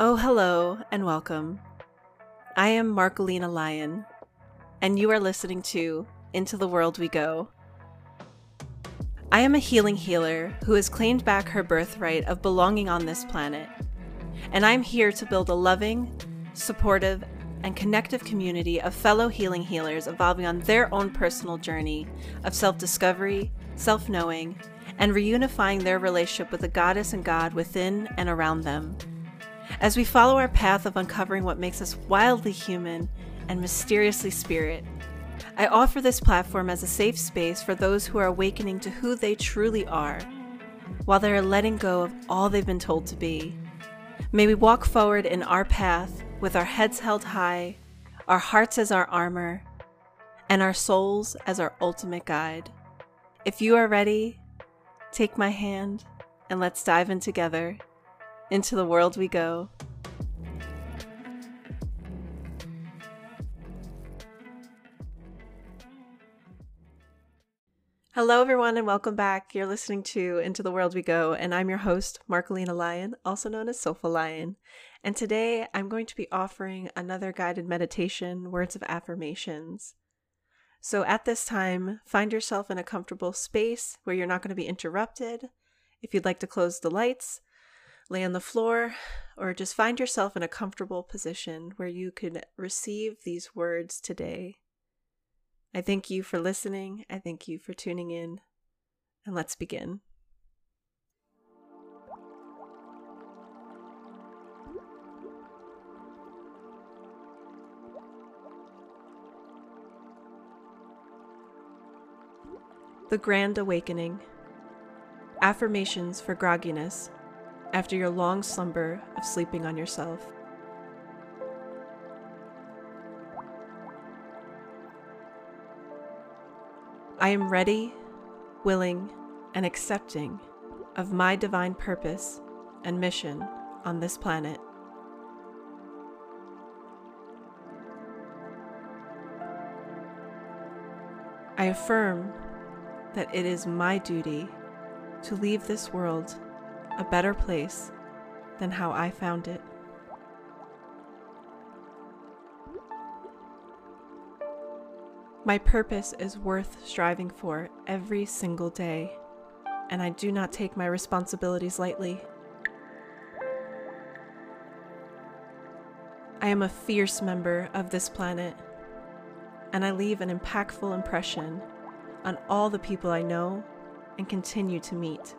Oh, hello and welcome. I am Marcolina Lyon, and you are listening to Into the World We Go. I am a healing healer who has claimed back her birthright of belonging on this planet, and I'm here to build a loving, supportive, and connective community of fellow healing healers evolving on their own personal journey of self discovery, self knowing, and reunifying their relationship with the goddess and God within and around them. As we follow our path of uncovering what makes us wildly human and mysteriously spirit, I offer this platform as a safe space for those who are awakening to who they truly are, while they are letting go of all they've been told to be. May we walk forward in our path with our heads held high, our hearts as our armor, and our souls as our ultimate guide. If you are ready, take my hand and let's dive in together. Into the world we go. Hello, everyone, and welcome back. You're listening to Into the World We Go, and I'm your host, Marcolina Lyon, also known as Sofa Lion. And today I'm going to be offering another guided meditation, words of affirmations. So at this time, find yourself in a comfortable space where you're not going to be interrupted. If you'd like to close the lights, lay on the floor, or just find yourself in a comfortable position where you can receive these words today. I thank you for listening. I thank you for tuning in. And let's begin. The Grand Awakening Affirmations for Grogginess after your long slumber of sleeping on yourself. I am ready, willing, and accepting of my divine purpose and mission on this planet. I affirm that it is my duty to leave this world a better place than how I found it. My purpose is worth striving for every single day, and I do not take my responsibilities lightly. I am a fierce member of this planet, and I leave an impactful impression on all the people I know and continue to meet.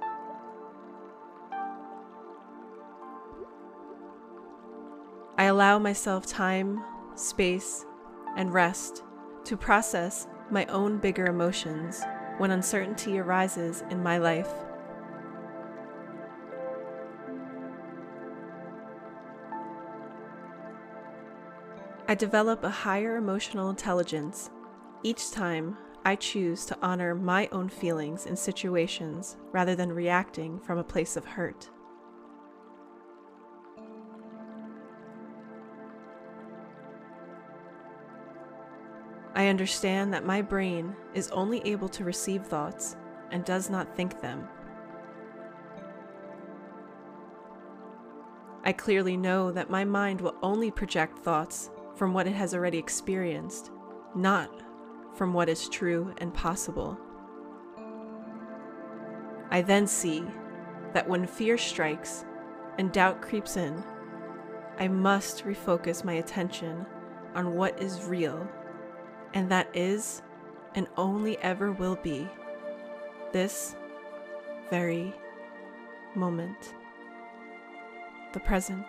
Allow myself time, space, and rest to process my own bigger emotions when uncertainty arises in my life. I develop a higher emotional intelligence each time I choose to honor my own feelings in situations rather than reacting from a place of hurt. I understand that my brain is only able to receive thoughts and does not think them. I clearly know that my mind will only project thoughts from what it has already experienced, not from what is true and possible. I then see that when fear strikes and doubt creeps in, I must refocus my attention on what is real and that is and only ever will be this very moment, the present.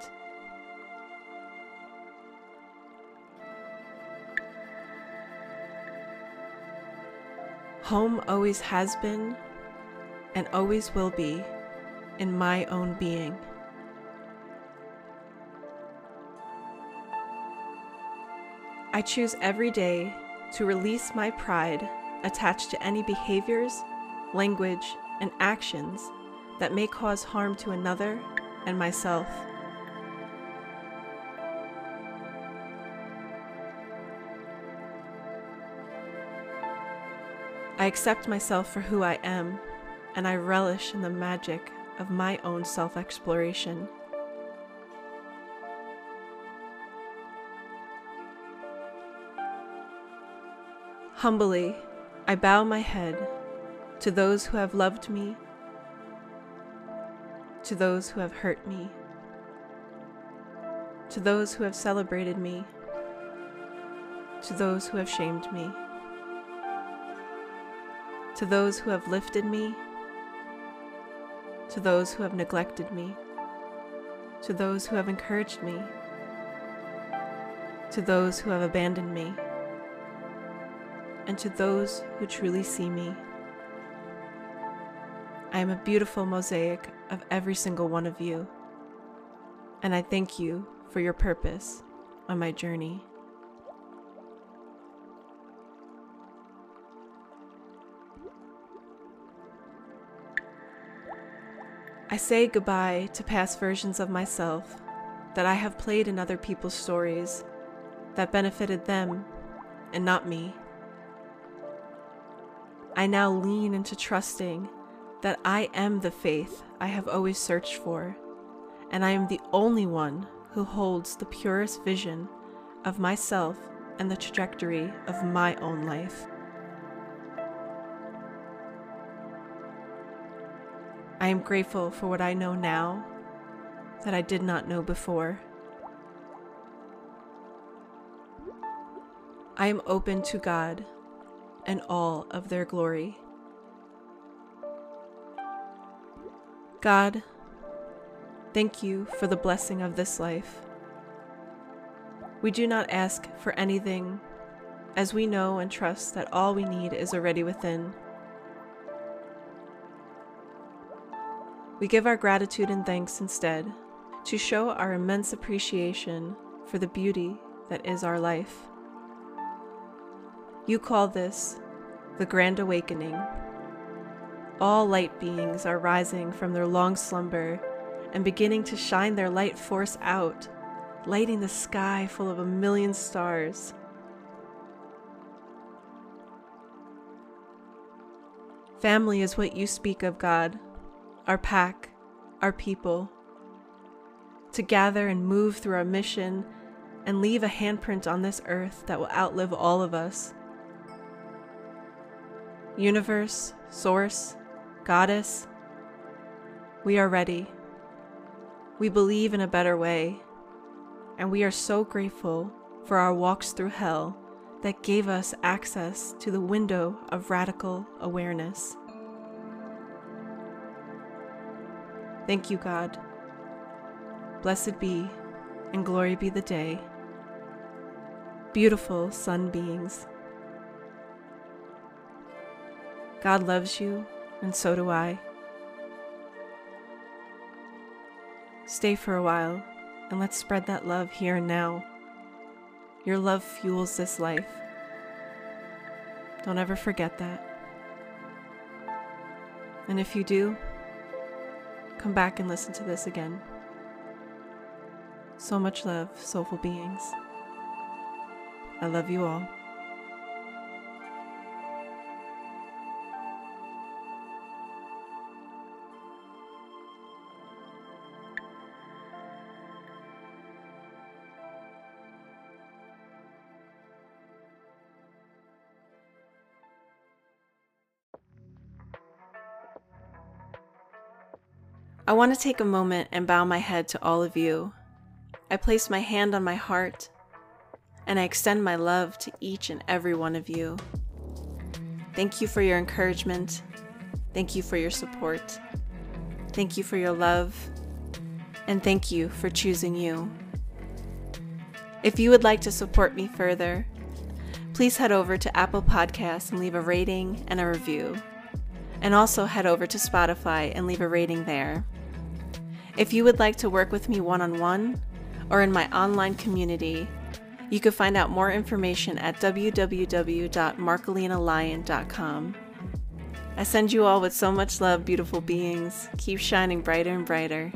Home always has been and always will be in my own being. I choose every day to release my pride attached to any behaviors, language, and actions that may cause harm to another and myself. I accept myself for who I am, and I relish in the magic of my own self exploration. Humbly, I bow my head to those who have loved me, to those who have hurt me, to those who have celebrated me, to those who have shamed me, to those who have lifted me, to those who have neglected me, to those who have encouraged me, to those who have abandoned me and to those who truly see me. I am a beautiful mosaic of every single one of you, and I thank you for your purpose on my journey. I say goodbye to past versions of myself that I have played in other people's stories that benefited them and not me. I now lean into trusting that I am the faith I have always searched for, and I am the only one who holds the purest vision of myself and the trajectory of my own life. I am grateful for what I know now that I did not know before. I am open to God and all of their glory. God, thank you for the blessing of this life. We do not ask for anything, as we know and trust that all we need is already within. We give our gratitude and thanks instead to show our immense appreciation for the beauty that is our life. You call this the Grand Awakening. All light beings are rising from their long slumber and beginning to shine their light force out, lighting the sky full of a million stars. Family is what you speak of, God, our pack, our people. To gather and move through our mission and leave a handprint on this earth that will outlive all of us universe, source, goddess, we are ready. We believe in a better way, and we are so grateful for our walks through hell that gave us access to the window of radical awareness. Thank you, God. Blessed be and glory be the day. Beautiful sun beings. God loves you, and so do I. Stay for a while, and let's spread that love here and now. Your love fuels this life. Don't ever forget that. And if you do, come back and listen to this again. So much love, soulful beings. I love you all. I want to take a moment and bow my head to all of you. I place my hand on my heart and I extend my love to each and every one of you. Thank you for your encouragement. Thank you for your support. Thank you for your love. And thank you for choosing you. If you would like to support me further, please head over to Apple Podcasts and leave a rating and a review. And also head over to Spotify and leave a rating there. If you would like to work with me one on one or in my online community, you can find out more information at www.marcolinalyon.com. I send you all with so much love, beautiful beings. Keep shining brighter and brighter.